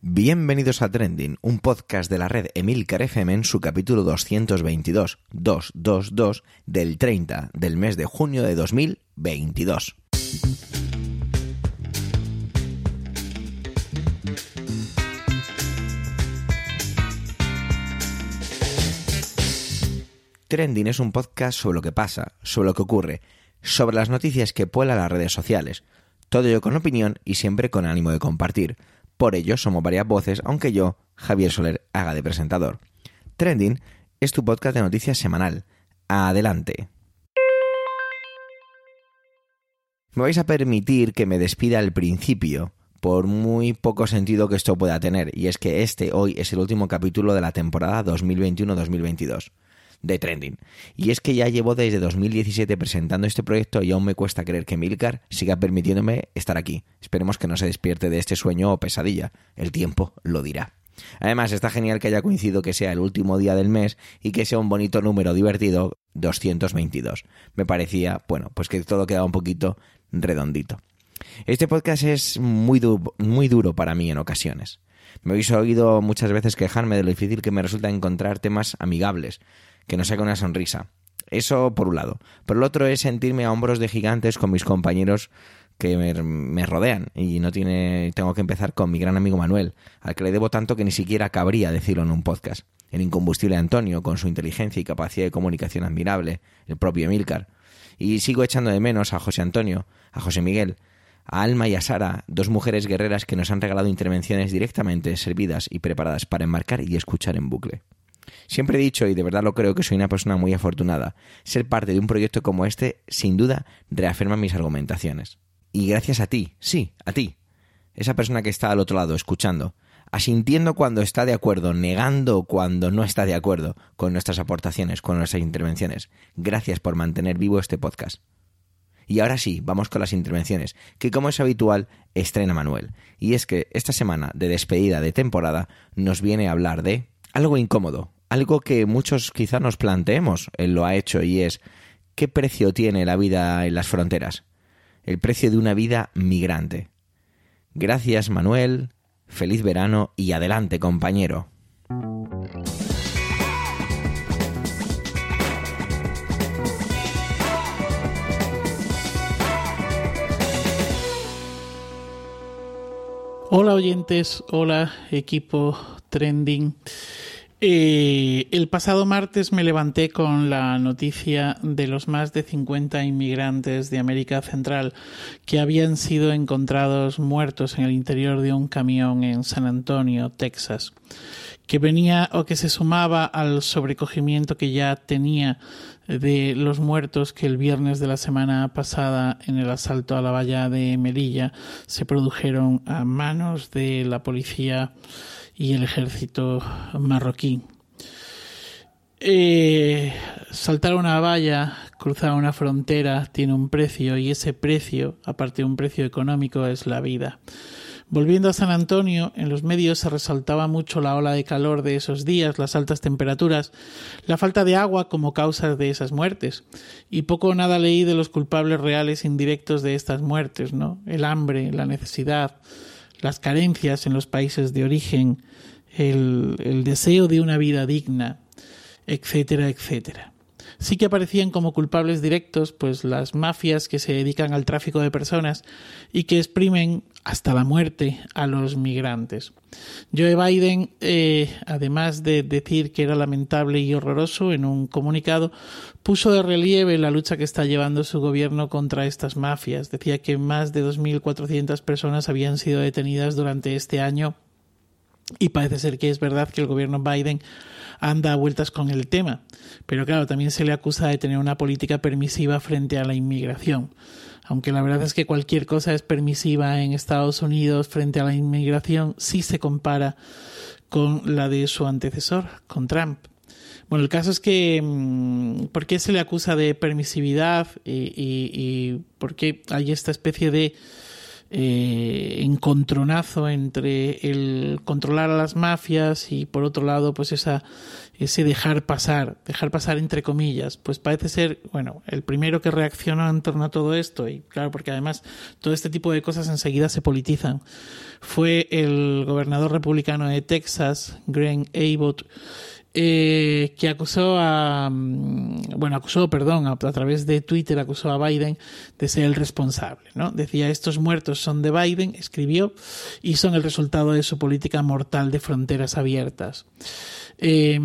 Bienvenidos a Trending, un podcast de la red Emilcar FM en su capítulo 222, 222 del 30 del mes de junio de 2022. Trending es un podcast sobre lo que pasa, sobre lo que ocurre, sobre las noticias que pueblan las redes sociales. Todo ello con opinión y siempre con ánimo de compartir. Por ello somos varias voces, aunque yo, Javier Soler, haga de presentador. Trending es tu podcast de noticias semanal. Adelante. Me vais a permitir que me despida al principio, por muy poco sentido que esto pueda tener, y es que este hoy es el último capítulo de la temporada 2021-2022 de Trending. Y es que ya llevo desde 2017 presentando este proyecto y aún me cuesta creer que Milcar siga permitiéndome estar aquí. Esperemos que no se despierte de este sueño o pesadilla. El tiempo lo dirá. Además, está genial que haya coincidido que sea el último día del mes y que sea un bonito número divertido, 222. Me parecía, bueno, pues que todo quedaba un poquito redondito. Este podcast es muy, muy duro para mí en ocasiones. Me habéis oído muchas veces quejarme de lo difícil que me resulta encontrar temas amigables, que no saque una sonrisa. Eso por un lado. Por el otro es sentirme a hombros de gigantes con mis compañeros que me, rodean. Y no tiene. Tengo que empezar con mi gran amigo Manuel, al que le debo tanto que ni siquiera cabría decirlo en un podcast. El incombustible Antonio, con su inteligencia y capacidad de comunicación admirable, el propio Emilcar. Y sigo echando de menos a José Antonio, a José Miguel, a Alma y a Sara, dos mujeres guerreras que nos han regalado intervenciones directamente servidas y preparadas para enmarcar y escuchar en bucle. Siempre he dicho, y de verdad lo creo, que soy una persona muy afortunada. Ser parte de un proyecto como este, sin duda, reafirma mis argumentaciones. Y gracias a ti, sí, a ti, esa persona que está al otro lado, escuchando, asintiendo cuando está de acuerdo, negando cuando no está de acuerdo con nuestras aportaciones, con nuestras intervenciones. Gracias por mantener vivo este podcast. Y ahora sí, vamos con las intervenciones, que como es habitual, estrena Manuel. Y es que esta semana de despedida de temporada nos viene a hablar de algo incómodo, algo que muchos quizá nos planteemos, él lo ha hecho y es ¿qué precio tiene la vida en las fronteras? El precio de una vida migrante. Gracias Manuel, feliz verano y adelante compañero. Hola oyentes, hola equipo trending. Eh, el pasado martes me levanté con la noticia de los más de 50 inmigrantes de América Central que habían sido encontrados muertos en el interior de un camión en San Antonio, Texas, que venía o que se sumaba al sobrecogimiento que ya tenía de los muertos que el viernes de la semana pasada en el asalto a la valla de Melilla se produjeron a manos de la policía y el ejército marroquí. Eh, saltar una valla, cruzar una frontera, tiene un precio y ese precio, aparte de un precio económico, es la vida. Volviendo a San Antonio, en los medios se resaltaba mucho la ola de calor de esos días, las altas temperaturas, la falta de agua como causas de esas muertes, y poco o nada leí de los culpables reales indirectos de estas muertes, ¿no? El hambre, la necesidad, las carencias en los países de origen, el, deseo de una vida digna, etcétera, etcétera. Sí que aparecían como culpables directos pues las mafias que se dedican al tráfico de personas y que exprimen hasta la muerte a los migrantes. Joe Biden, eh, además de decir que era lamentable y horroroso en un comunicado, puso de relieve la lucha que está llevando su gobierno contra estas mafias. Decía que más de 2.400 personas habían sido detenidas durante este año y parece ser que es verdad que el gobierno Biden anda a vueltas con el tema. Pero claro, también se le acusa de tener una política permisiva frente a la inmigración aunque la verdad es que cualquier cosa es permisiva en Estados Unidos frente a la inmigración si se compara con la de su antecesor, con Trump. Bueno, el caso es que, mm, ¿por qué se le acusa de permisividad y, por qué hay esta especie de eh, encontronazo entre el controlar a las mafias y por otro lado pues esa ese dejar pasar, dejar pasar entre comillas, pues parece ser, bueno, el primero que reaccionó en torno a todo esto y claro, porque además todo este tipo de cosas enseguida se politizan, fue el gobernador republicano de Texas, Greg Abbott, eh, que acusó a, mm, bueno, acusó, perdón, a, través de Twitter acusó a Biden de ser el responsable, ¿no? Decía, estos muertos son de Biden, escribió, y son el resultado de su política mortal de fronteras abiertas. Eh,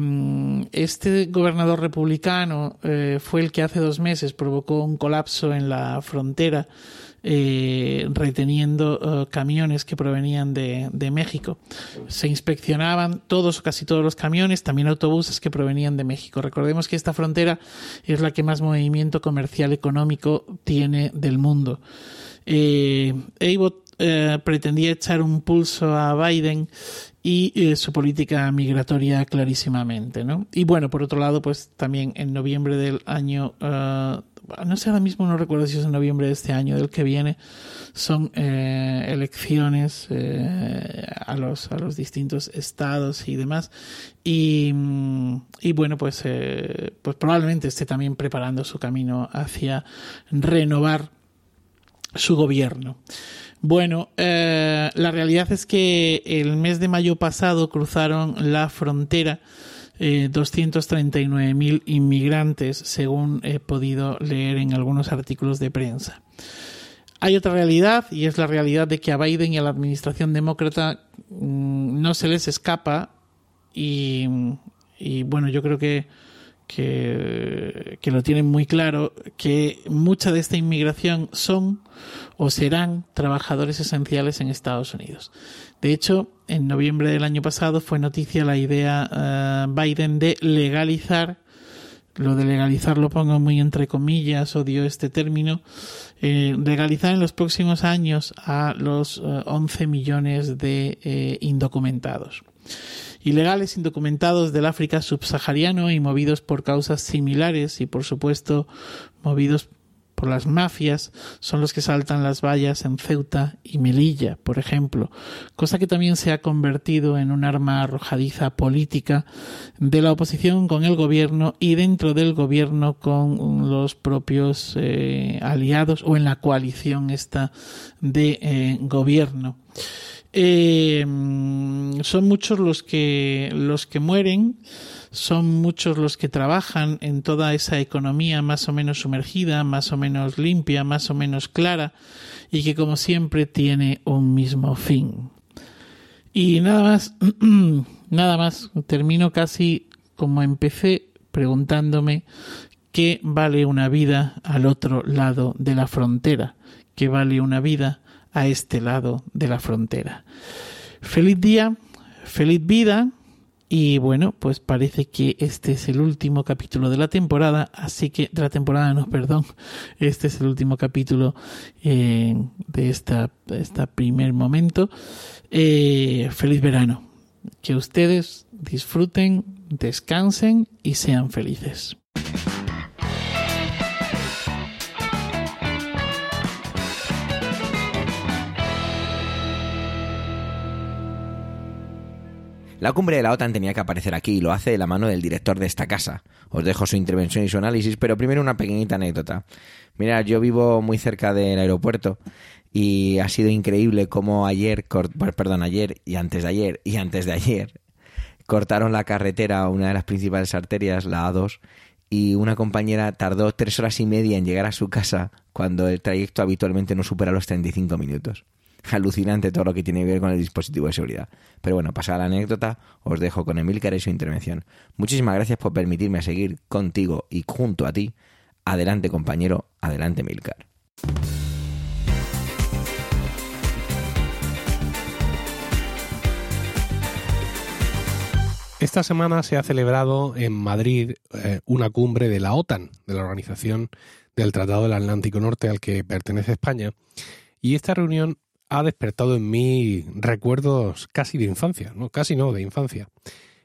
este gobernador republicano eh, fue el que hace dos meses provocó un colapso en la frontera eh, reteniendo eh, camiones que provenían de, México. Se inspeccionaban todos o casi todos los camiones, también autobuses que provenían de México. Recordemos que esta frontera es la que más movimiento comercial económico tiene del mundo. Eh, eh, pretendía echar un pulso a Biden y eh, su política migratoria clarísimamente, ¿no? Y bueno, por otro lado, pues también en noviembre del año, no sé ahora mismo, no recuerdo si es en noviembre de este año, del que viene, son eh, elecciones eh, a los a los distintos estados y demás, y, y bueno, pues pues probablemente esté también preparando su camino hacia renovar su gobierno. Bueno, eh, la realidad es que el mes de mayo pasado cruzaron la frontera eh, 239.000 inmigrantes, según he podido leer en algunos artículos de prensa. Hay otra realidad y es la realidad de que a Biden y a la administración demócrata mmm, no se les escapa y bueno, yo creo que que, que, lo tienen muy claro, que mucha de esta inmigración son o serán trabajadores esenciales en Estados Unidos. De hecho, en noviembre del año pasado fue noticia la idea uh, Biden de legalizar, lo de legalizar lo pongo muy entre comillas, odio este término, eh, legalizar en los próximos años a los uh, 11 millones de eh, indocumentados ilegales indocumentados del África subsahariano y movidos por causas similares y por supuesto movidos por las mafias son los que saltan las vallas en Ceuta y Melilla, por ejemplo, cosa que también se ha convertido en un arma arrojadiza política de la oposición con el gobierno y dentro del gobierno con los propios eh, aliados o en la coalición esta de eh, gobierno. Eh, son muchos los que los que mueren, son muchos los que trabajan en toda esa economía más o menos sumergida, más o menos limpia, más o menos clara y que como siempre tiene un mismo fin. Y nada más, nada más, termino casi como empecé preguntándome qué vale una vida al otro lado de la frontera, qué vale una vida a este lado de la frontera. Feliz día, feliz vida y bueno, pues parece que este es el último capítulo de la temporada, así que de la temporada no, perdón, este es el último capítulo eh, de esta, esta primer momento. Eh, feliz verano, que ustedes disfruten, descansen y sean felices. La cumbre de la OTAN tenía que aparecer aquí y lo hace de la mano del director de esta casa. Os dejo su intervención y su análisis, pero primero una pequeñita anécdota. Mira, yo vivo muy cerca del aeropuerto y ha sido increíble cómo ayer, perdón, ayer y antes de ayer y antes de ayer cortaron la carretera, una de las principales arterias, la A2, y una compañera tardó tres horas y media en llegar a su casa cuando el trayecto habitualmente no supera los 35 minutos alucinante todo lo que tiene que ver con el dispositivo de seguridad. Pero bueno, pasada la anécdota, os dejo con Emilcar y su intervención. Muchísimas gracias por permitirme seguir contigo y junto a ti. Adelante compañero, adelante Emilcar. Esta semana se ha celebrado en Madrid eh, una cumbre de la OTAN, de la Organización del Tratado del Atlántico Norte al que pertenece España. Y esta reunión ha despertado en mí recuerdos casi de infancia, no, casi no, de infancia.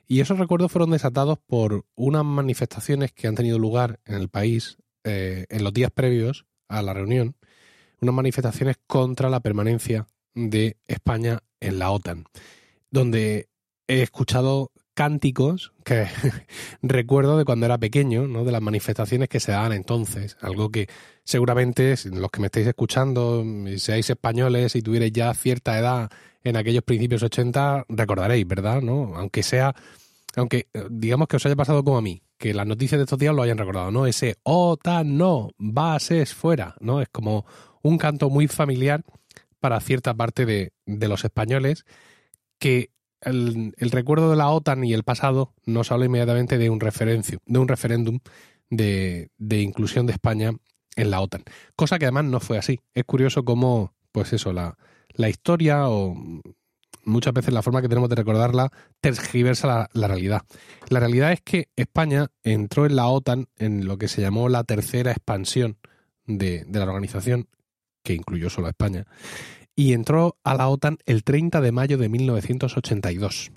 Y esos recuerdos fueron desatados por unas manifestaciones que han tenido lugar en el país eh, en los días previos a la reunión, unas manifestaciones contra la permanencia de España en la OTAN, donde he escuchado cánticos que recuerdo de cuando era pequeño, ¿no? de las manifestaciones que se daban entonces, algo que seguramente los que me estáis escuchando, seáis españoles y tuvierais ya cierta edad en aquellos principios 80, recordaréis, ¿verdad? ¿No? Aunque sea, aunque eh, digamos que os haya pasado como a mí, que las noticias de estos días lo hayan recordado, ¿no? Ese OTAN no, bases fuera, ¿no? Es como un canto muy familiar para cierta parte de los españoles que el, recuerdo de la OTAN y el pasado nos habla inmediatamente de un referencio, de un referéndum de, inclusión de España en la OTAN. Cosa que además no fue así. Es curioso cómo, pues eso, la, historia o muchas veces la forma que tenemos de recordarla tergiversa la, la, realidad. La realidad es que España entró en la OTAN en lo que se llamó la tercera expansión de, de la organización, que incluyó solo a España, y entró a la OTAN el 30 de mayo de 1982.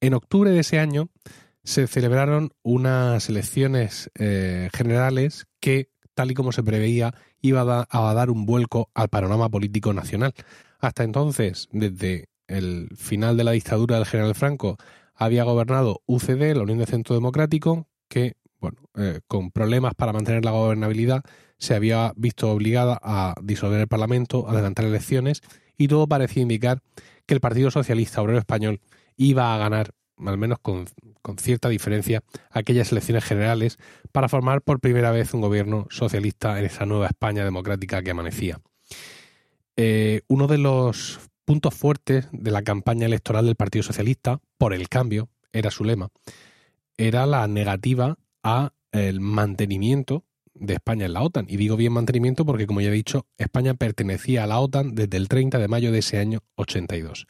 En octubre de ese año se celebraron unas elecciones eh, generales que, tal y como se preveía, iba a, dar un vuelco al panorama político nacional. Hasta entonces, desde el final de la dictadura del general Franco, había gobernado UCD, la Unión de Centro Democrático, que, bueno, eh, con problemas para mantener la gobernabilidad, se había visto obligada a disolver el Parlamento, a adelantar elecciones y todo parecía indicar que el Partido Socialista Obrero Español iba a ganar, al menos con, cierta diferencia, aquellas elecciones generales para formar por primera vez un gobierno socialista en esa nueva España democrática que amanecía. Eh, uno de los puntos fuertes de la campaña electoral del Partido Socialista, por el cambio, era su lema, era la negativa a el mantenimiento de España en la OTAN. Y digo bien mantenimiento porque, como ya he dicho, España pertenecía a la OTAN desde el 30 de mayo de ese año 82.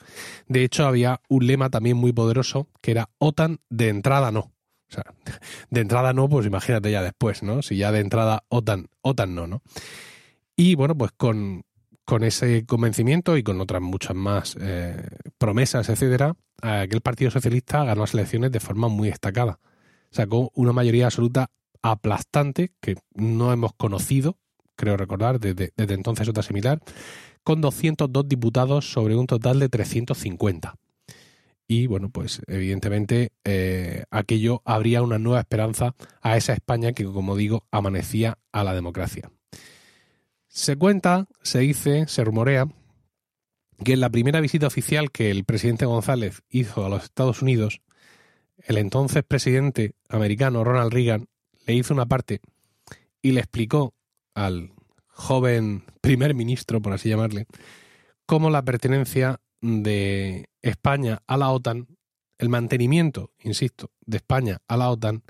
De hecho, había un lema también muy poderoso que era OTAN de entrada no. O sea, de entrada no, pues imagínate ya después, ¿no? Si ya de entrada OTAN, OTAN no, ¿no? Y bueno, pues con, con ese convencimiento y con otras muchas más eh, promesas, etcétera, aquel Partido Socialista ganó las elecciones de forma muy destacada. Sacó una mayoría absoluta aplastante que no hemos conocido, creo recordar, desde, entonces otra similar, con 202 diputados sobre un total de 350. Y bueno, pues evidentemente eh, aquello habría una nueva esperanza a esa España que, como digo, amanecía a la democracia. Se cuenta, se dice, se rumorea que en la primera visita oficial que el presidente González hizo a los Estados Unidos, el entonces presidente americano Ronald Reagan le hizo una parte y le explicó al joven primer ministro, por así llamarle, cómo la pertenencia de España a la OTAN, el mantenimiento, insisto, de España a la OTAN,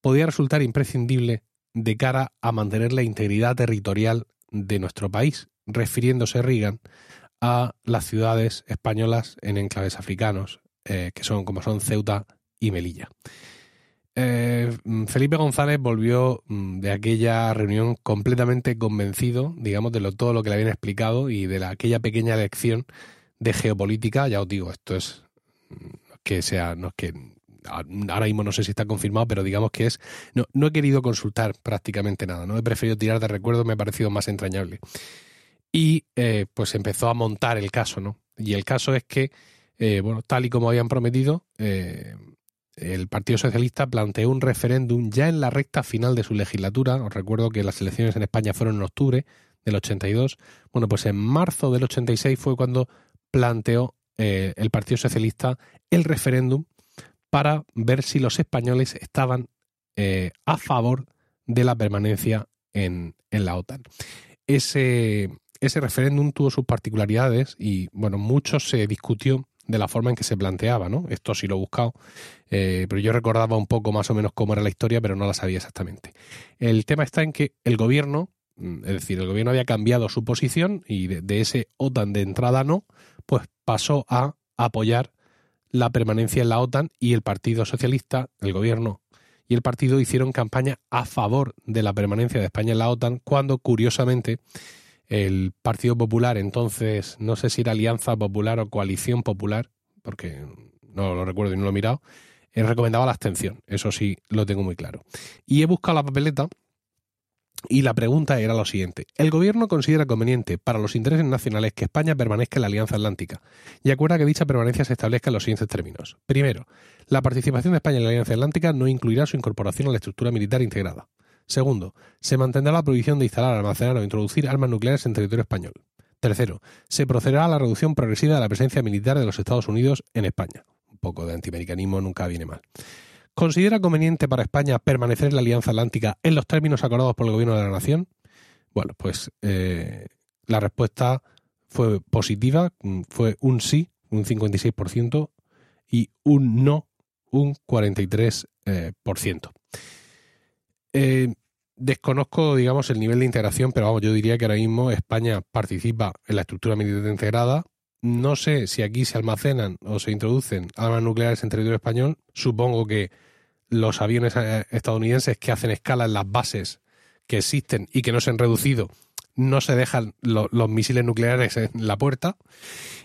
podía resultar imprescindible de cara a mantener la integridad territorial de nuestro país, refiriéndose Reagan a las ciudades españolas en enclaves africanos, eh, que son como son Ceuta y Melilla. Eh, Felipe González volvió mm, de aquella reunión completamente convencido, digamos, de todo lo que le habían explicado y de aquella pequeña lección de geopolítica. Ya os digo, esto es mm, que sea, no es que ahora mismo no sé si está confirmado, pero digamos que es. No, no he querido consultar prácticamente nada, ¿no? He preferido tirar de recuerdo, me ha parecido más entrañable. Y eh, pues empezó a montar el caso, ¿no? Y el caso es que, eh, bueno, tal y como habían prometido, el Partido Socialista planteó un referéndum ya en la recta final de su legislatura. Os recuerdo que las elecciones en España fueron en octubre del 82. Bueno, pues en marzo del 86 fue cuando planteó eh, el Partido Socialista el referéndum para ver si los españoles estaban eh, a favor de la permanencia en, la OTAN. Ese, ese referéndum tuvo sus particularidades y, bueno, mucho se discutió de la forma en que se planteaba, ¿no? Esto sí lo he buscado, eh, pero yo recordaba un poco más o menos cómo era la historia, pero no la sabía exactamente. El tema está en que el gobierno, mm, es decir, el gobierno había cambiado su posición y de, ese OTAN de entrada no, pues pasó a apoyar la permanencia en la OTAN y el Partido Socialista, el gobierno y el partido hicieron campaña a favor de la permanencia de España en la OTAN, cuando curiosamente el Partido Popular, entonces, no sé si era Alianza Popular o Coalición Popular, porque no lo recuerdo y no lo he mirado, eh, recomendaba la abstención. Eso sí, lo tengo muy claro. Y he buscado la papeleta Y la pregunta era lo siguiente. El gobierno considera conveniente para los intereses nacionales que España permanezca en la Alianza Atlántica y acuerda que dicha permanencia se establezca en los siguientes términos. Primero, la participación de España en la Alianza Atlántica no incluirá su incorporación a la estructura militar integrada. Segundo, se mantendrá la prohibición de instalar, almacenar o introducir armas nucleares en territorio español. Tercero, se procederá a la reducción progresiva de la presencia militar de los Estados Unidos en España. Un poco de antiamericanismo nunca viene mal. ¿Considera conveniente para España permanecer en la Alianza Atlántica en los términos acordados por el Gobierno de la Nación? Bueno, pues eh, la respuesta fue positiva, fue un sí, un 56%, y un no, un 43%. Eh, desconozco, digamos, el nivel de integración, pero vamos, yo diría que ahora mismo España participa en la estructura militar integrada. No sé si aquí se almacenan o se introducen armas nucleares en territorio español. Supongo que los aviones eh, estadounidenses que hacen escala en las bases que existen y que no se han reducido, no se dejan los misiles nucleares en la puerta.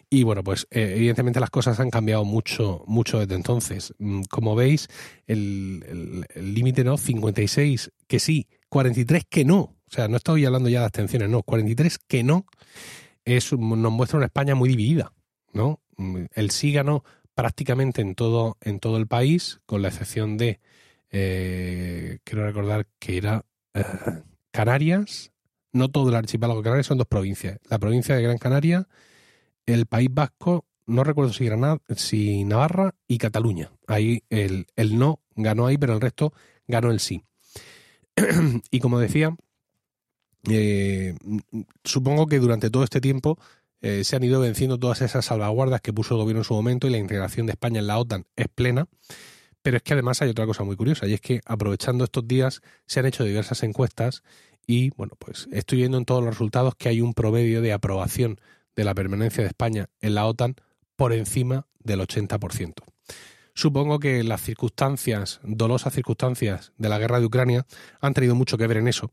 Y bueno, pues eh, evidentemente las cosas han cambiado mucho, mucho desde entonces. Mm, como veis, el límite no, 56 que sí, 43 que no. O sea, no estoy hablando ya de abstenciones, no, 43 que no es, nos muestra una España muy dividida, ¿no? Mm, el sí ganó prácticamente en todo, en todo el país, con la excepción de, eh, quiero recordar que era eh, Canarias, no todo el archipiélago de Canarias, son dos provincias, la provincia de Gran Canaria, el País Vasco, no recuerdo si, Granada, si Navarra y Cataluña. Ahí el, el no ganó ahí, pero el resto ganó el sí. y como decía, eh, supongo que durante todo este tiempo eh, se han ido venciendo todas esas salvaguardas que puso el gobierno en su momento y la integración de España en la OTAN es plena. Pero es que además hay otra cosa muy curiosa y es que aprovechando estos días se han hecho diversas encuestas y bueno, pues estoy viendo en todos los resultados que hay un promedio de aprobación de la permanencia de España en la OTAN por encima del 80%. Supongo que las circunstancias, dolosas circunstancias de la guerra de Ucrania han tenido mucho que ver en eso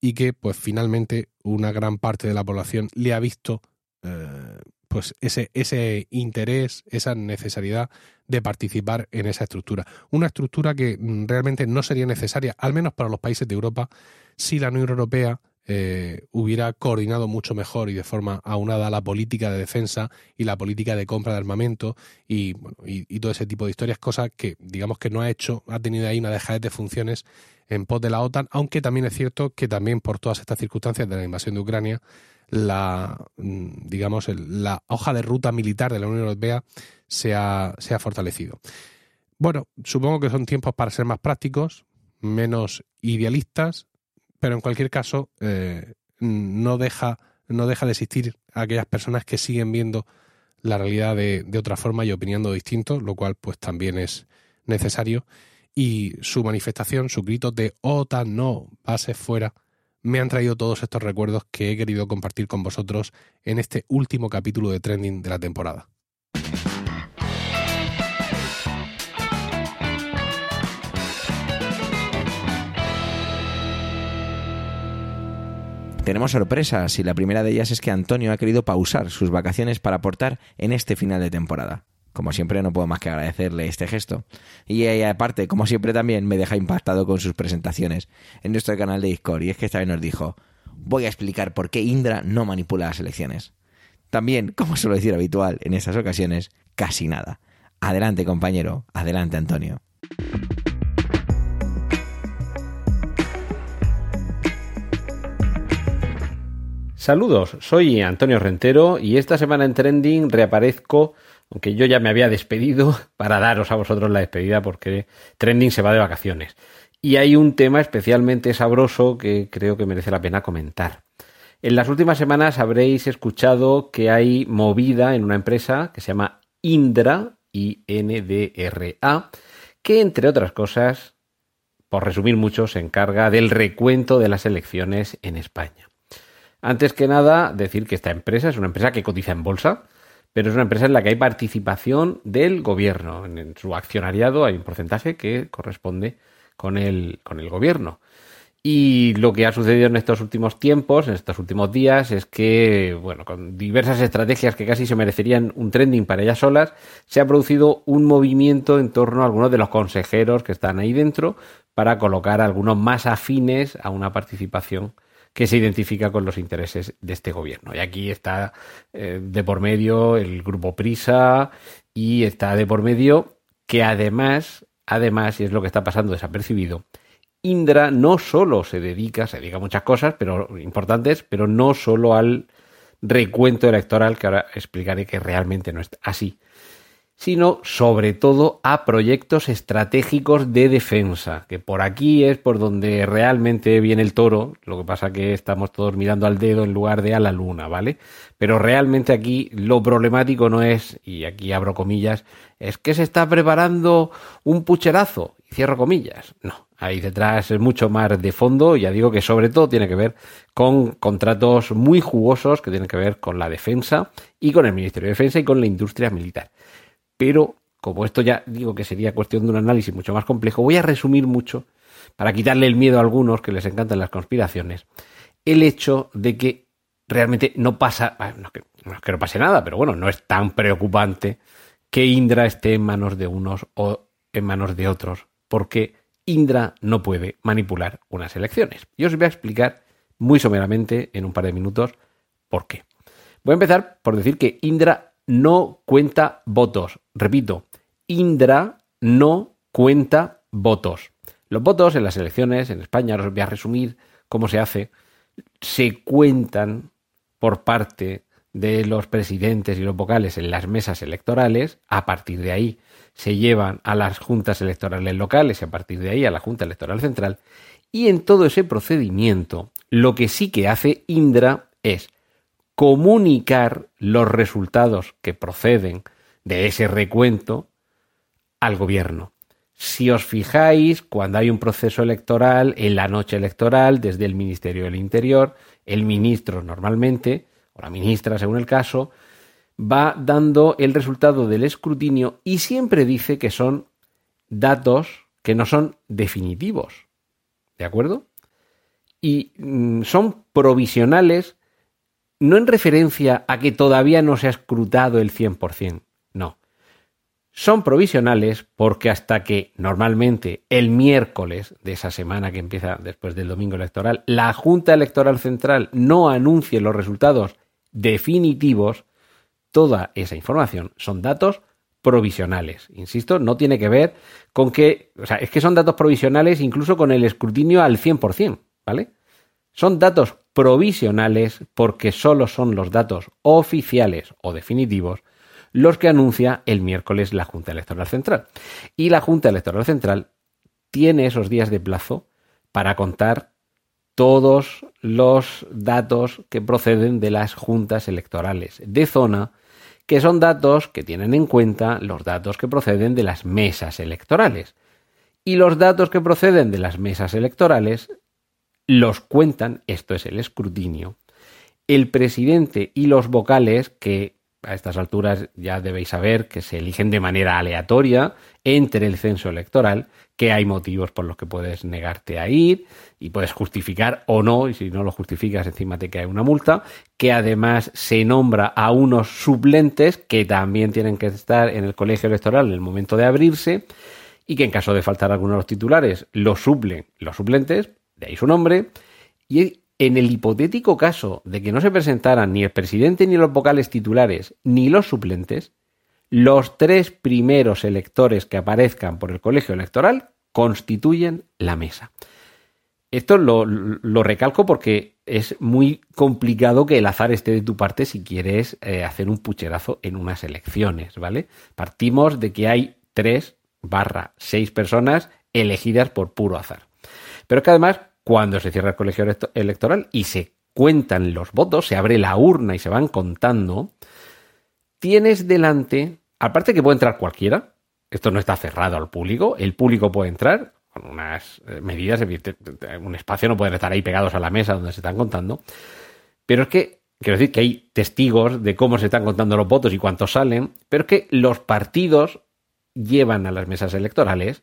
y que pues finalmente una gran parte de la población le ha visto eh, pues ese, ese interés, esa necesidad de participar en esa estructura. Una estructura que mm, realmente no sería necesaria, al menos para los países de Europa, si la Unión Europea eh, hubiera coordinado mucho mejor y de forma aunada la política de defensa y la política de compra de armamento y, bueno, y, todo ese tipo de historias, cosas que digamos que no ha hecho, ha tenido ahí una dejadez de funciones en pos de la OTAN, aunque también es cierto que también por todas estas circunstancias de la invasión de Ucrania, la mm, digamos la hoja de ruta militar de la Unión Europea se ha, fortalecido. Bueno, supongo que son tiempos para ser más prácticos, menos idealistas pero en cualquier caso eh, no, deja, no deja de existir aquellas personas que siguen viendo la realidad de, de, otra forma y opinando distinto, lo cual pues también es necesario. Y su manifestación, su grito de OTAN no, base fuera, me han traído todos estos recuerdos que he querido compartir con vosotros en este último capítulo de Trending de la temporada. Tenemos sorpresas y la primera de ellas es que Antonio ha querido pausar sus vacaciones para aportar en este final de temporada. Como siempre no puedo más que agradecerle este gesto. Y aparte, como siempre también me deja impactado con sus presentaciones en nuestro canal de Discord. Y es que esta vez nos dijo, voy a explicar por qué Indra no manipula las elecciones. También, como suelo decir habitual en estas ocasiones, casi nada. Adelante compañero, adelante Antonio. Saludos, soy Antonio Rentero y esta semana en Trending reaparezco, aunque yo ya me había despedido, para daros a vosotros la despedida porque Trending se va de vacaciones. Y hay un tema especialmente sabroso que creo que merece la pena comentar. En las últimas semanas habréis escuchado que hay movida en una empresa que se llama Indra, I-N-D-R-A, que entre otras cosas, por resumir mucho, se encarga del recuento de las elecciones en España. Antes que nada, decir que esta empresa es una empresa que cotiza en bolsa, pero es una empresa en la que hay participación del gobierno. En su accionariado hay un porcentaje que corresponde con el, con el gobierno. Y lo que ha sucedido en estos últimos tiempos, en estos últimos días, es que, bueno, con diversas estrategias que casi se merecerían un trending para ellas solas, se ha producido un movimiento en torno a algunos de los consejeros que están ahí dentro para colocar algunos más afines a una participación que se identifica con los intereses de este gobierno. Y aquí está eh, de por medio el grupo Prisa y está de por medio que además, además, y es lo que está pasando desapercibido, Indra no solo se dedica, se dedica a muchas cosas, pero importantes, pero no solo al recuento electoral, que ahora explicaré que realmente no es así, sino sobre todo a proyectos estratégicos de defensa, que por aquí es por donde realmente viene el toro, lo que pasa que estamos todos mirando al dedo en lugar de a la luna, ¿vale? Pero realmente aquí lo problemático no es, y aquí abro comillas, es que se está preparando un pucherazo, y cierro comillas, no, Ahí detrás es mucho más de fondo, ya digo que sobre todo tiene que ver con contratos muy jugosos que tienen que ver con la defensa y con el Ministerio de Defensa y con la industria militar. Pero como esto ya digo que sería cuestión de un análisis mucho más complejo, voy a resumir mucho para quitarle el miedo a algunos que les encantan las conspiraciones, el hecho de que realmente no pasa, no es que no, pase nada, pero bueno, no es tan preocupante que Indra esté en manos de unos o en manos de otros, porque Indra no puede manipular unas elecciones. Y os voy a explicar muy someramente en un par de minutos por qué. Voy a empezar por decir que Indra no cuenta votos. Repito, Indra no cuenta votos. Los votos en las elecciones en España, os voy a resumir cómo se hace, se cuentan por parte de los presidentes y los vocales en las mesas electorales. A partir de ahí se llevan a las juntas electorales locales y a partir de ahí a la Junta Electoral Central. Y en todo ese procedimiento, lo que sí que hace Indra es comunicar los resultados que proceden de ese recuento al gobierno. Si os fijáis, cuando hay un proceso electoral, en la noche electoral, desde el Ministerio del Interior, el ministro normalmente, o la ministra según el caso, va dando el resultado del escrutinio y siempre dice que son datos que no son definitivos. ¿De acuerdo? Y mm, son provisionales no en referencia a que todavía no se ha escrutado el 100%, no. Son provisionales porque hasta que normalmente el miércoles de esa semana que empieza después del domingo electoral, la Junta Electoral Central no anuncie los resultados definitivos, toda esa información son datos provisionales. Insisto, no tiene que ver con que, o sea, es que son datos provisionales incluso con el escrutinio al 100%, ¿vale? Son datos provisionales porque solo son los datos oficiales o definitivos los que anuncia el miércoles la Junta Electoral Central. Y la Junta Electoral Central tiene esos días de plazo para contar todos los datos que proceden de las juntas electorales de zona que son datos que tienen en cuenta los datos que proceden de las mesas electorales. Y los datos que proceden de las mesas electorales los cuentan, esto es el escrutinio, el presidente y los vocales que a estas alturas ya debéis saber que se eligen de manera aleatoria entre el censo electoral, que hay motivos por los que puedes negarte a ir y puedes justificar o no, y si no lo justificas encima te cae una multa, que además se nombra a unos suplentes que también tienen que estar en el colegio electoral en el momento de abrirse y que en caso de faltar alguno de los titulares lo suplen los suplentes, de ahí su nombre, y en el hipotético caso de que no se presentaran ni el presidente ni los vocales titulares ni los suplentes, los tres primeros electores que aparezcan por el colegio electoral constituyen la mesa. Esto lo, recalco porque es muy complicado que el azar esté de tu parte si quieres eh, hacer un pucherazo en unas elecciones, ¿vale? Partimos de que hay tres barra seis personas elegidas por puro azar. Pero es que además cuando se cierra el colegio electoral y se cuentan los votos, se abre la urna y se van contando, tienes delante, aparte que puede entrar cualquiera, esto no está cerrado al público, el público puede entrar con unas eh, medidas, un espacio no pueden estar ahí pegados a la mesa donde se están contando, pero es que, quiero decir que hay testigos de cómo se están contando los votos y cuántos salen, pero es que los partidos llevan a las mesas electorales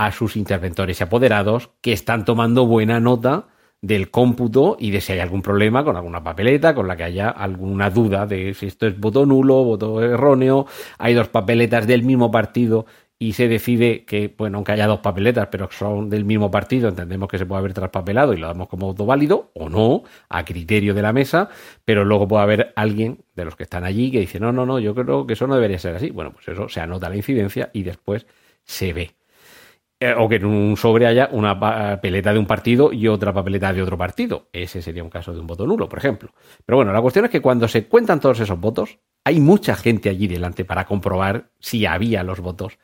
a sus interventores y apoderados que están tomando buena nota del cómputo y de si hay algún problema con alguna papeleta, con la que haya alguna duda de si esto es voto nulo, voto erróneo, hay dos papeletas del mismo partido y se decide que, bueno, aunque haya dos papeletas, pero son del mismo partido, entendemos que se puede haber traspapelado y lo damos como voto válido o no, a criterio de la mesa, pero luego puede haber alguien de los que están allí que dice, no, no, no, yo creo que eso no debería ser así. Bueno, pues eso se anota la incidencia y después se ve. Eh, o que en un sobre haya una papeleta de un partido y otra papeleta de otro partido. Ese sería un caso de un voto nulo, por ejemplo. Pero bueno, la cuestión es que cuando se cuentan todos esos votos, hay mucha gente allí delante para comprobar si había los votos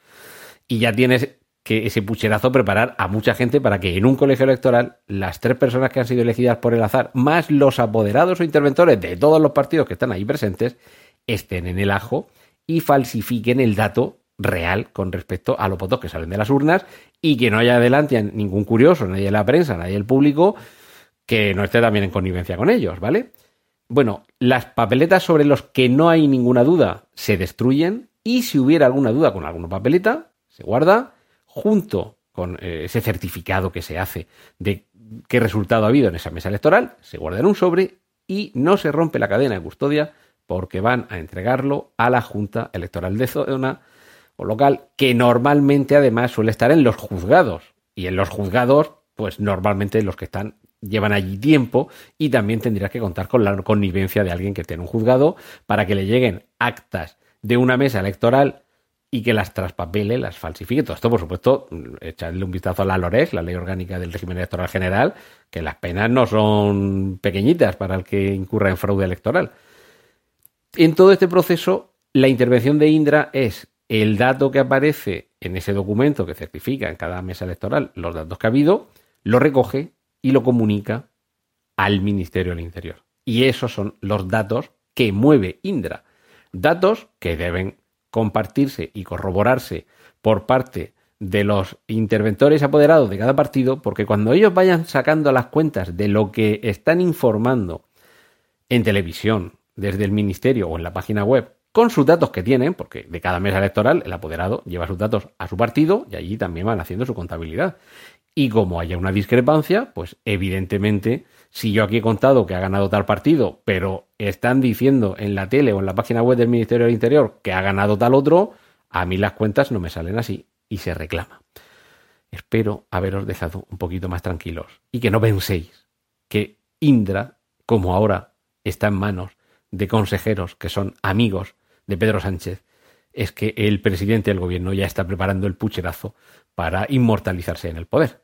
y ya tienes que ese pucherazo preparar a mucha gente para que en un colegio electoral las tres personas que han sido elegidas por el azar, más los apoderados o interventores de todos los partidos que están ahí presentes, estén en el ajo y falsifiquen el dato real con respecto a los votos que salen de las urnas y que no haya adelante ningún curioso, nadie de la prensa, nadie del público, que no esté también en connivencia con ellos, ¿vale? Bueno, las papeletas sobre los que no hay ninguna duda se destruyen y si hubiera alguna duda con alguna papeleta, se guarda junto con eh, ese certificado que se hace de qué resultado ha habido en esa mesa electoral, se guarda en un sobre y no se rompe la cadena de custodia porque van a entregarlo a la Junta Electoral de Zona o local, que normalmente además suele estar en los juzgados. Y en los juzgados, pues normalmente los que están llevan allí tiempo y también tendrías que contar con la connivencia de alguien que esté en un juzgado para que le lleguen actas de una mesa electoral y que las traspapele, las falsifique. Todo esto, por supuesto, echarle un vistazo a la LORES, la Ley Orgánica del Régimen Electoral General, que las penas no son pequeñitas para el que incurra en fraude electoral. En todo este proceso, la intervención de Indra es el dato que aparece en ese documento que certifica en cada mesa electoral los datos que ha habido, lo recoge y lo comunica al Ministerio del Interior. Y esos son los datos que mueve Indra. Datos que deben compartirse y corroborarse por parte de los interventores apoderados de cada partido, porque cuando ellos vayan sacando las cuentas de lo que están informando en televisión, desde el ministerio o en la página web, con sus datos que tienen, porque de cada mesa electoral el apoderado lleva sus datos a su partido y allí también van haciendo su contabilidad. Y como haya una discrepancia, pues evidentemente, si yo aquí he contado que ha ganado tal partido, pero están diciendo en la tele o en la página web del Ministerio del Interior que ha ganado tal otro, a mí las cuentas no me salen así y se reclama. Espero haberos dejado un poquito más tranquilos y que no penséis que Indra, como ahora está en manos de consejeros que son amigos de Pedro Sánchez, es que el presidente del gobierno ya está preparando el pucherazo para inmortalizarse en el poder.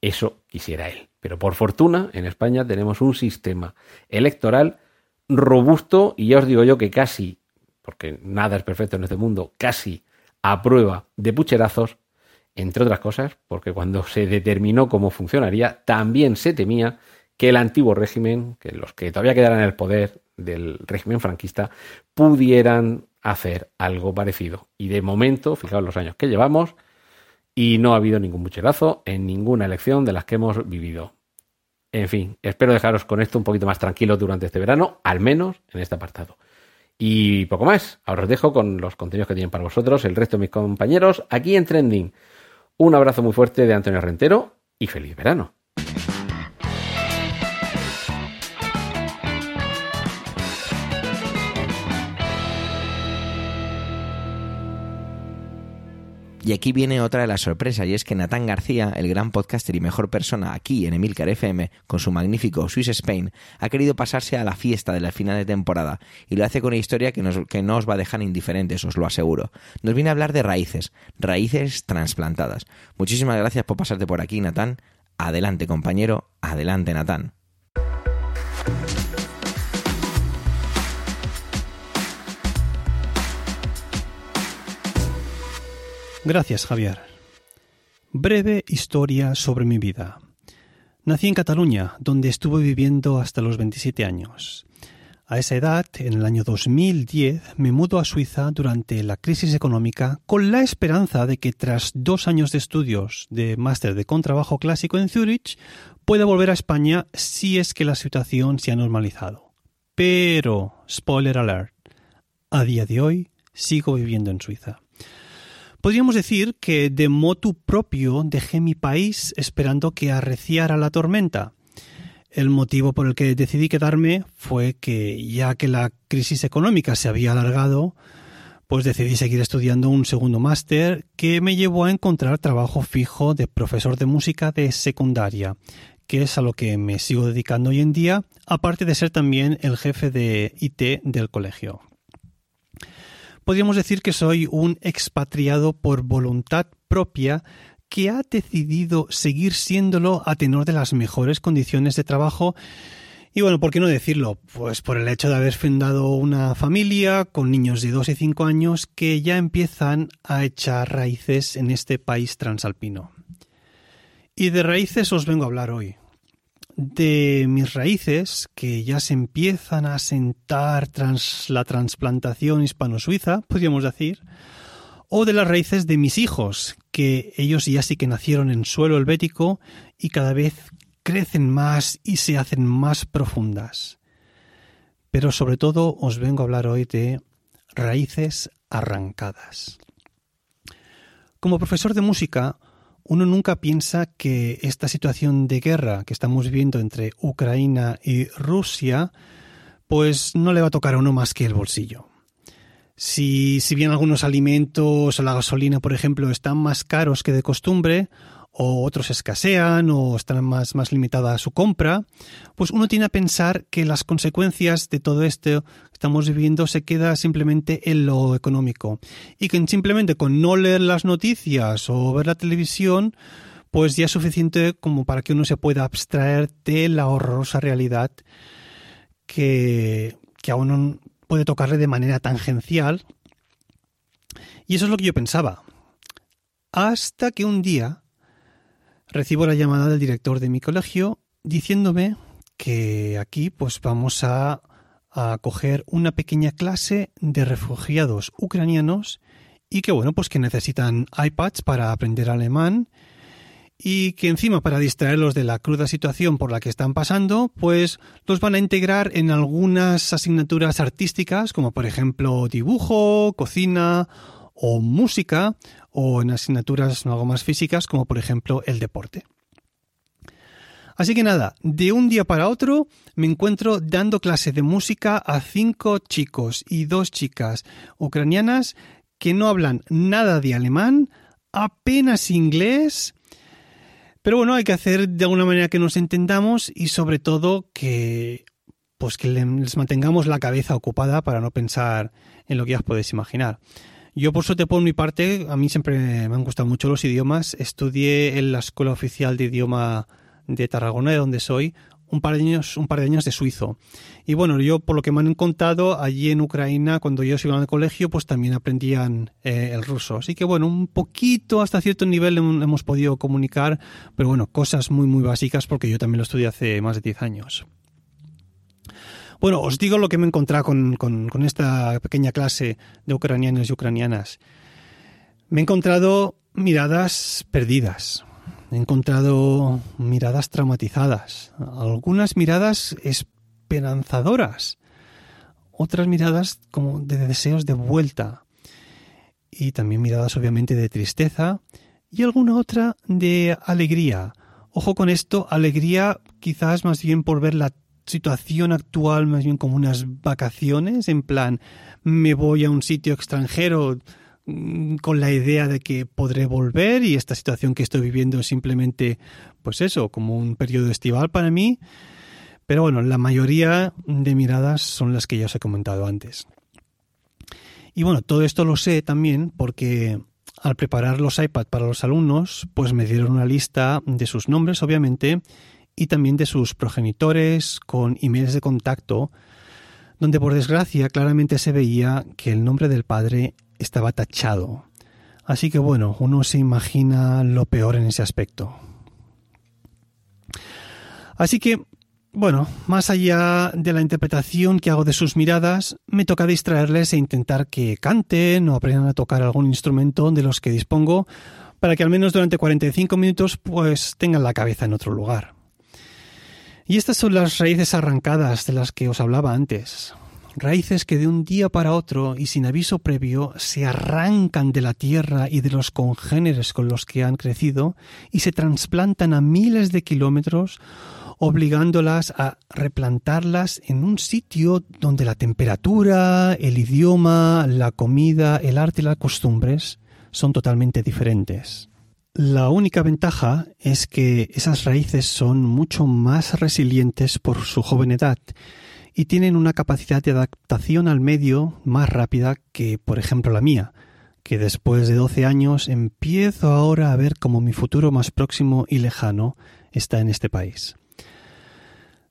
Eso quisiera él. Pero por fortuna, en España tenemos un sistema electoral robusto y ya os digo yo que casi, porque nada es perfecto en este mundo, casi a prueba de pucherazos, entre otras cosas, porque cuando se determinó cómo funcionaría, también se temía que el antiguo régimen, que los que todavía quedaran en el poder del régimen franquista, pudieran hacer algo parecido. Y de momento, fijaos los años que llevamos, y no ha habido ningún mucherazo en ninguna elección de las que hemos vivido. En fin, espero dejaros con esto un poquito más tranquilo durante este verano, al menos en este apartado. Y poco más, ahora os dejo con los contenidos que tienen para vosotros el resto de mis compañeros aquí en Trending. Un abrazo muy fuerte de Antonio Rentero y feliz verano. Y aquí viene otra de las sorpresas, y es que Natán García, el gran podcaster y mejor persona aquí en Emilcar FM, con su magnífico Swiss Spain, ha querido pasarse a la fiesta de la final de temporada, y lo hace con una historia que, que no os va a dejar indiferentes, os lo aseguro. Nos viene a hablar de raíces, raíces trasplantadas. Muchísimas gracias por pasarte por aquí, Natán. Adelante, compañero, adelante, Natán. Gracias, Javier. Breve historia sobre mi vida. Nací en Cataluña, donde estuve viviendo hasta los 27 años. A esa edad, en el año 2010, me mudo a Suiza durante la crisis económica con la esperanza de que tras dos años de estudios de máster de contrabajo clásico en Zurich, pueda volver a España si es que la situación se ha normalizado. Pero, spoiler alert, a día de hoy sigo viviendo en Suiza. Podríamos decir que de motu propio dejé mi país esperando que arreciara la tormenta. El motivo por el que decidí quedarme fue que, ya que la crisis económica se había alargado, pues decidí seguir estudiando un segundo máster que me llevó a encontrar trabajo fijo de profesor de música de secundaria, que es a lo que me sigo dedicando hoy en día, aparte de ser también el jefe de IT del colegio. Podríamos decir que soy un expatriado por voluntad propia que ha decidido seguir siéndolo a tenor de las mejores condiciones de trabajo y bueno, ¿por qué no decirlo? Pues por el hecho de haber fundado una familia con niños de 2 y 5 años que ya empiezan a echar raíces en este país transalpino. Y de raíces os vengo a hablar hoy. De mis raíces, que ya se empiezan a sentar tras la transplantación hispano-suiza, podríamos decir, o de las raíces de mis hijos, que ellos ya sí que nacieron en suelo helvético y cada vez crecen más y se hacen más profundas. Pero sobre todo os vengo a hablar hoy de raíces arrancadas. Como profesor de música, uno nunca piensa que esta situación de guerra que estamos viviendo entre Ucrania y Rusia, pues no le va a tocar a uno más que el bolsillo. Si, si bien algunos alimentos o la gasolina, por ejemplo, están más caros que de costumbre, o otros escasean o están más, más limitada su compra, pues uno tiene a pensar que las consecuencias de todo esto que estamos viviendo se queda simplemente en lo económico y que simplemente con no leer las noticias o ver la televisión, pues ya es suficiente como para que uno se pueda abstraer de la horrorosa realidad que, que a uno puede tocarle de manera tangencial. Y eso es lo que yo pensaba. Hasta que un día recibo la llamada del director de mi colegio diciéndome que aquí pues vamos a, a coger una pequeña clase de refugiados ucranianos y que bueno pues que necesitan iPads para aprender alemán y que encima para distraerlos de la cruda situación por la que están pasando, pues los van a integrar en algunas asignaturas artísticas, como por ejemplo dibujo, cocina o música, o en asignaturas algo más físicas, como por ejemplo el deporte. Así que nada, de un día para otro me encuentro dando clase de música a cinco chicos y dos chicas ucranianas que no hablan nada de alemán, apenas inglés, pero bueno, hay que hacer de alguna manera que nos entendamos y sobre todo que pues que les mantengamos la cabeza ocupada para no pensar en lo que ya os podéis imaginar. Yo, por suerte, por mi parte, a mí siempre me han gustado mucho los idiomas. Estudié en la Escuela Oficial de Idioma de Tarragona, de donde soy, un par de años, un par de años de suizo. Y bueno, yo por lo que me han contado, allí en Ucrania, cuando yo iba al colegio, pues también aprendían eh, el ruso. Así que bueno, un poquito hasta cierto nivel hemos podido comunicar, pero bueno, cosas muy muy básicas porque yo también lo estudié hace más de 10 años. Bueno, os digo lo que me he encontrado con, esta pequeña clase de ucranianos y ucranianas. Me he encontrado miradas perdidas, he encontrado miradas traumatizadas, algunas miradas esperanzadoras, otras miradas como de deseos de vuelta y también miradas obviamente de tristeza y alguna otra de alegría. Ojo con esto, alegría quizás más bien por ver la situación actual más bien como unas vacaciones, en plan, me voy a un sitio extranjero mm, con la idea de que podré volver y esta situación que estoy viviendo es simplemente, pues eso, como un periodo estival para mí. Pero bueno, la mayoría de miradas son las que ya os he comentado antes. Y bueno, todo esto lo sé también porque al preparar los iPad para los alumnos, pues me dieron una lista de sus nombres, obviamente, y también de sus progenitores con emails de contacto, donde por desgracia claramente se veía que el nombre del padre estaba tachado. Así que bueno, uno se imagina lo peor en ese aspecto. Así que, bueno, más allá de la interpretación que hago de sus miradas, me toca distraerles e intentar que canten o aprendan a tocar algún instrumento de los que dispongo para que al menos durante 45 minutos pues tengan la cabeza en otro lugar. Y estas son las raíces arrancadas de las que os hablaba antes. raíces que de un día para otro y sin aviso previo se arrancan de la tierra y de los congéneres con los que han crecido y se trasplantan a miles de kilómetros obligándolas a replantarlas en un sitio donde la temperatura, el idioma, la comida, el arte y las costumbres son totalmente diferentes. La única ventaja es que esas raíces son mucho más resilientes por su joven edad y tienen una capacidad de adaptación al medio más rápida que, por ejemplo, la mía, que después de 12 años empiezo ahora a ver como mi futuro más próximo y lejano está en este país.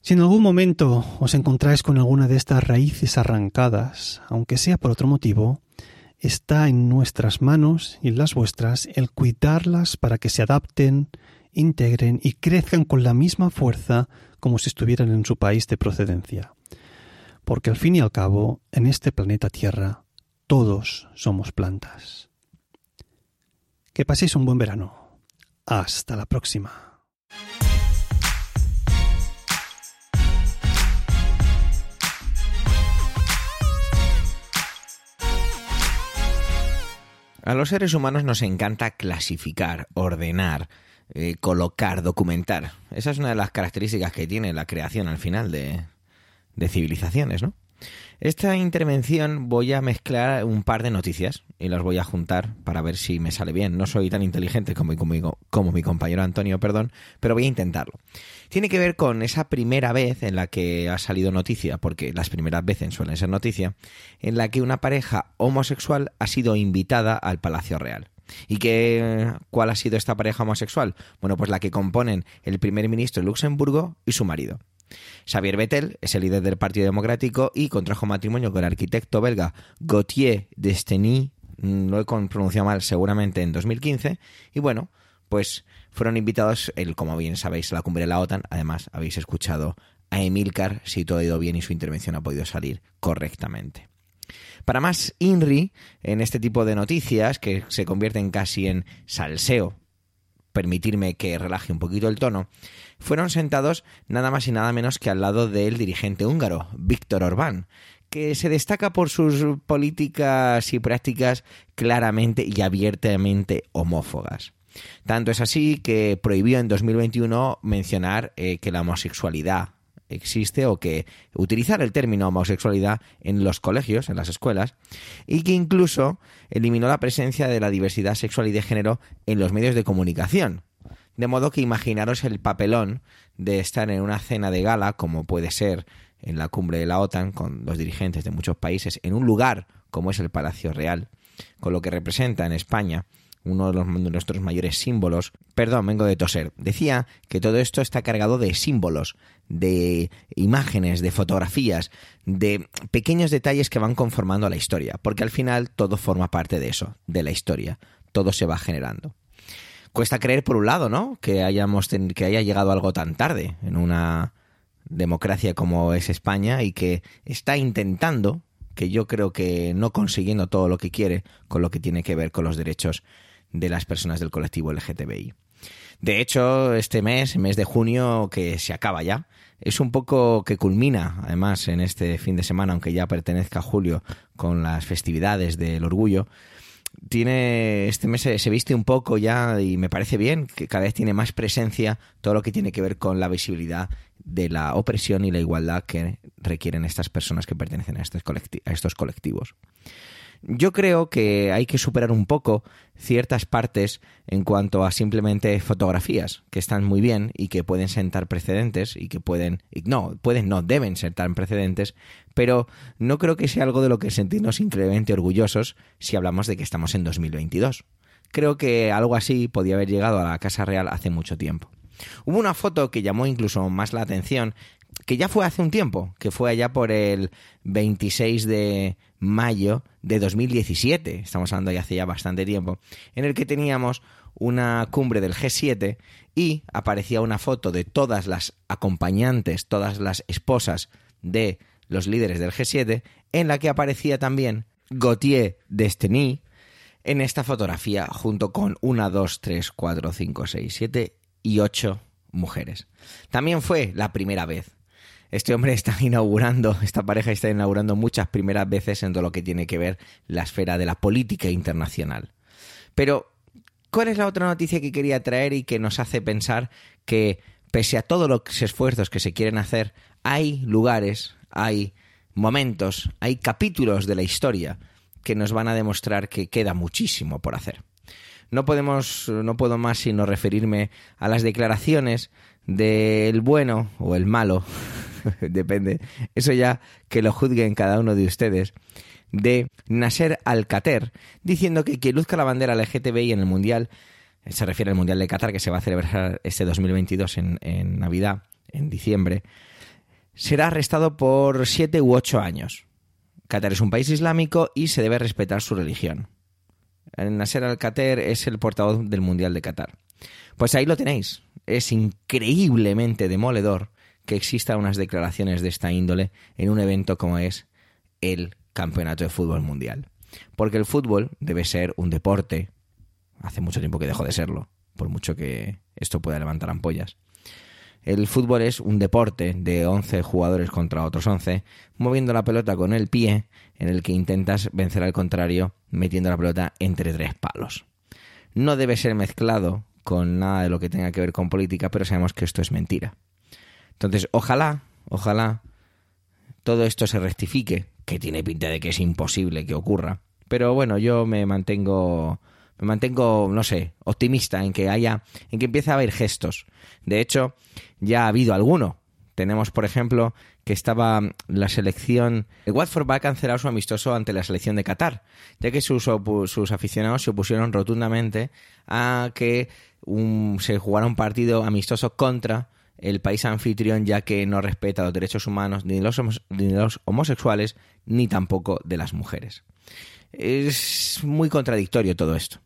Si en algún momento os encontráis con alguna de estas raíces arrancadas, aunque sea por otro motivo, está en nuestras manos y en las vuestras el cuidarlas para que se adapten, integren y crezcan con la misma fuerza como si estuvieran en su país de procedencia. Porque al fin y al cabo, en este planeta Tierra, todos somos plantas. Que paséis un buen verano. Hasta la próxima. A los seres humanos nos encanta clasificar, ordenar, eh, colocar, documentar. Esa es una de las características que tiene la creación al final de, de civilizaciones, ¿no? Esta intervención voy a mezclar un par de noticias y las voy a juntar para ver si me sale bien. No soy tan inteligente como, mi compañero Antonio, perdón, pero voy a intentarlo. Tiene que ver con esa primera vez en la que ha salido noticia, porque las primeras veces suelen ser noticia, en la que una pareja homosexual ha sido invitada al Palacio Real. ¿Y qué, cuál ha sido esta pareja homosexual? Bueno, pues la que componen el primer ministro de Luxemburgo y su marido. Xavier Bettel es el líder del Partido Democrático y contrajo matrimonio con el arquitecto belga Gauthier Desteny, mm, lo he pronunciado mal seguramente en 2015, y bueno, pues fueron invitados, el, como bien sabéis, a la cumbre de la OTAN, además habéis escuchado a Emilcar si todo ha ido bien y su intervención ha podido salir correctamente. Para más INRI, en este tipo de noticias, que se convierten casi en salseo permitirme que relaje un poquito el tono, fueron sentados nada más y nada menos que al lado del dirigente húngaro, Víctor Orbán, que se destaca por sus políticas y prácticas claramente y abiertamente homófobas. Tanto es así que prohibió en 2021 mencionar eh, que la homosexualidad existe o que utilizar el término homosexualidad en los colegios, en las escuelas, y que incluso eliminó la presencia de la diversidad sexual y de género en los medios de comunicación. De modo que imaginaros el papelón de estar en una cena de gala, como puede ser en la cumbre de la OTAN, con los dirigentes de muchos países, en un lugar como es el Palacio Real, con lo que representa en España uno de, nuestros mayores símbolos. Perdón, vengo de toser. Decía que todo esto está cargado de símbolos, de imágenes, de fotografías, de pequeños detalles que van conformando la historia, porque al final todo forma parte de eso, de la historia, todo se va generando. Cuesta creer por un lado, ¿no? Que hayamos que haya llegado algo tan tarde en una democracia como es España y que está intentando, que yo creo que no consiguiendo todo lo que quiere con lo que tiene que ver con los derechos de las personas del colectivo LGTBI. De hecho, este mes, mes de junio, que se acaba ya, es un poco que culmina, además, en este fin de semana, aunque ya pertenezca a julio, con las festividades del orgullo. Tiene, este mes se, viste un poco ya y me parece bien que cada vez tiene más presencia todo lo que tiene que ver con la visibilidad de la opresión y la igualdad que requieren estas personas que pertenecen a estos, a estos colectivos. Yo creo que hay que superar un poco ciertas partes en cuanto a simplemente fotografías, que están muy bien y que pueden sentar precedentes y que pueden, no, pueden, no, deben sentar precedentes, pero no creo que sea algo de lo que sentirnos increíblemente orgullosos si hablamos de que estamos en 2022. Creo que algo así podía haber llegado a la Casa Real hace mucho tiempo. Hubo una foto que llamó incluso más la atención, que ya fue hace un tiempo, que fue allá por el 26 de mayo de 2017, estamos hablando ya hace ya bastante tiempo, en el que teníamos una cumbre del G7 y aparecía una foto de todas las acompañantes, todas las esposas de los líderes del G7, en la que aparecía también Gauthier Destiny en esta fotografía junto con una, dos, tres, cuatro, cinco, seis, siete y ocho mujeres. También fue la primera vez Este hombre está inaugurando, esta pareja está inaugurando muchas primeras veces en todo lo que tiene que ver la esfera de la política internacional. Pero, ¿cuál es la otra noticia que quería traer y que nos hace pensar que, pese a todos los esfuerzos que se quieren hacer, hay lugares, hay momentos, hay capítulos de la historia que nos van a demostrar que queda muchísimo por hacer. No podemos, no puedo más sino referirme a las declaraciones del bueno o el malo, depende, eso ya que lo juzguen cada uno de ustedes, de Nasser Al-Qatar, diciendo que quien luzca la bandera LGTBI en el Mundial, se refiere al Mundial de Qatar que se va a celebrar este 2022 en, en Navidad, en diciembre, será arrestado por siete u ocho años. Qatar es un país islámico y se debe respetar su religión. Nasser Al-Qatar es el portavoz del Mundial de Qatar. Pues ahí lo tenéis. Es increíblemente demoledor que existan unas declaraciones de esta índole en un evento como es el Campeonato de Fútbol Mundial. Porque el fútbol debe ser un deporte. Hace mucho tiempo que dejó de serlo, por mucho que esto pueda levantar ampollas. El fútbol es un deporte de 11 jugadores contra otros 11, moviendo la pelota con el pie, en el que intentas vencer al contrario metiendo la pelota entre tres palos. No debe ser mezclado con nada de lo que tenga que ver con política, pero sabemos que esto es mentira. Entonces, ojalá, ojalá todo esto se rectifique, que tiene pinta de que es imposible que ocurra. Pero bueno, yo me mantengo me mantengo, no sé, optimista en que haya, en que empiece a haber gestos. De hecho, ya ha habido alguno. Tenemos, por ejemplo, que estaba la selección. El Watford va a cancelar su amistoso ante la selección de Qatar, ya que sus, sus aficionados se opusieron rotundamente a que se jugara un partido amistoso contra el país anfitrión, ya que no respeta los derechos humanos ni los, ni de los homosexuales ni tampoco de las mujeres. Es muy contradictorio todo esto.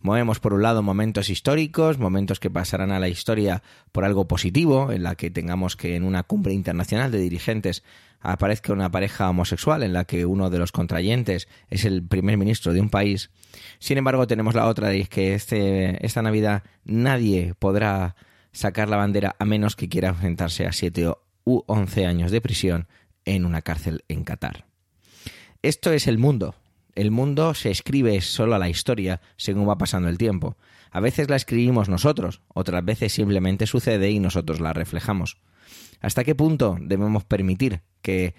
Movemos por un lado momentos históricos, momentos que pasarán a la historia por algo positivo, en la que tengamos que en una cumbre internacional de dirigentes aparezca una pareja homosexual en la que uno de los contrayentes es el primer ministro de un país. Sin embargo, tenemos la otra de que este, esta Navidad nadie podrá sacar la bandera a menos que quiera enfrentarse a 7 u 11 años de prisión en una cárcel en Qatar. Esto es el mundo, el mundo se escribe solo a la historia según va pasando el tiempo. A veces la escribimos nosotros, otras veces simplemente sucede y nosotros la reflejamos. ¿Hasta qué punto debemos permitir que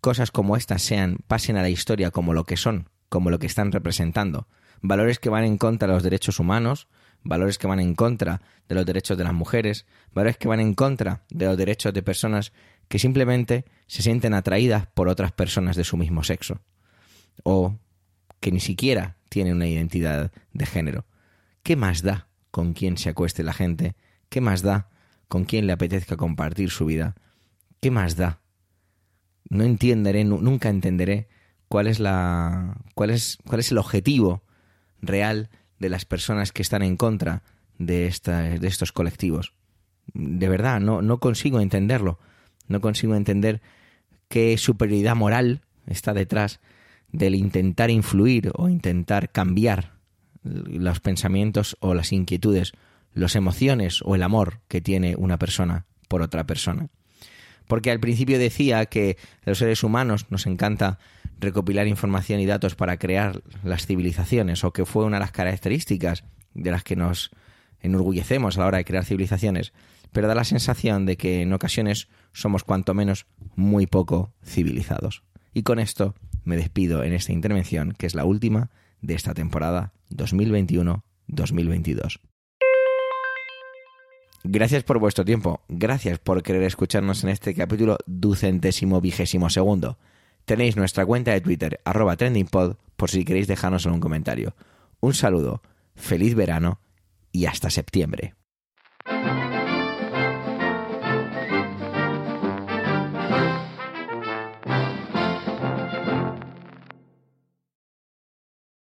cosas como estas sean pasen a la historia como lo que son, como lo que están representando? Valores que van en contra de los derechos humanos, valores que van en contra de los derechos de las mujeres, valores que van en contra de los derechos de personas que simplemente se sienten atraídas por otras personas de su mismo sexo. O que ni siquiera tiene una identidad de género. ¿Qué más da con quién se acueste la gente? ¿Qué más da con quién le apetezca compartir su vida? ¿Qué más da? No entenderé, nunca entenderé cuál es la cuál es cuál es el objetivo real de las personas que están en contra de esta, de estos colectivos. De verdad, no, no consigo entenderlo. No consigo entender qué superioridad moral está detrás del intentar influir o intentar cambiar los pensamientos o las inquietudes, las emociones o el amor que tiene una persona por otra persona. Porque al principio decía que los seres humanos nos encanta recopilar información y datos para crear las civilizaciones o que fue una de las características de las que nos enorgullecemos a la hora de crear civilizaciones, pero da la sensación de que en ocasiones somos cuanto menos muy poco civilizados. Y con esto me despido en esta intervención, que es la última de esta temporada 2021-2022. Gracias por vuestro tiempo, gracias por querer escucharnos en este capítulo ducentésimo vigésimo segundo. Tenéis nuestra cuenta de Twitter, arroba trendingpod, por si queréis dejarnos algún comentario. Un saludo, feliz verano y hasta septiembre.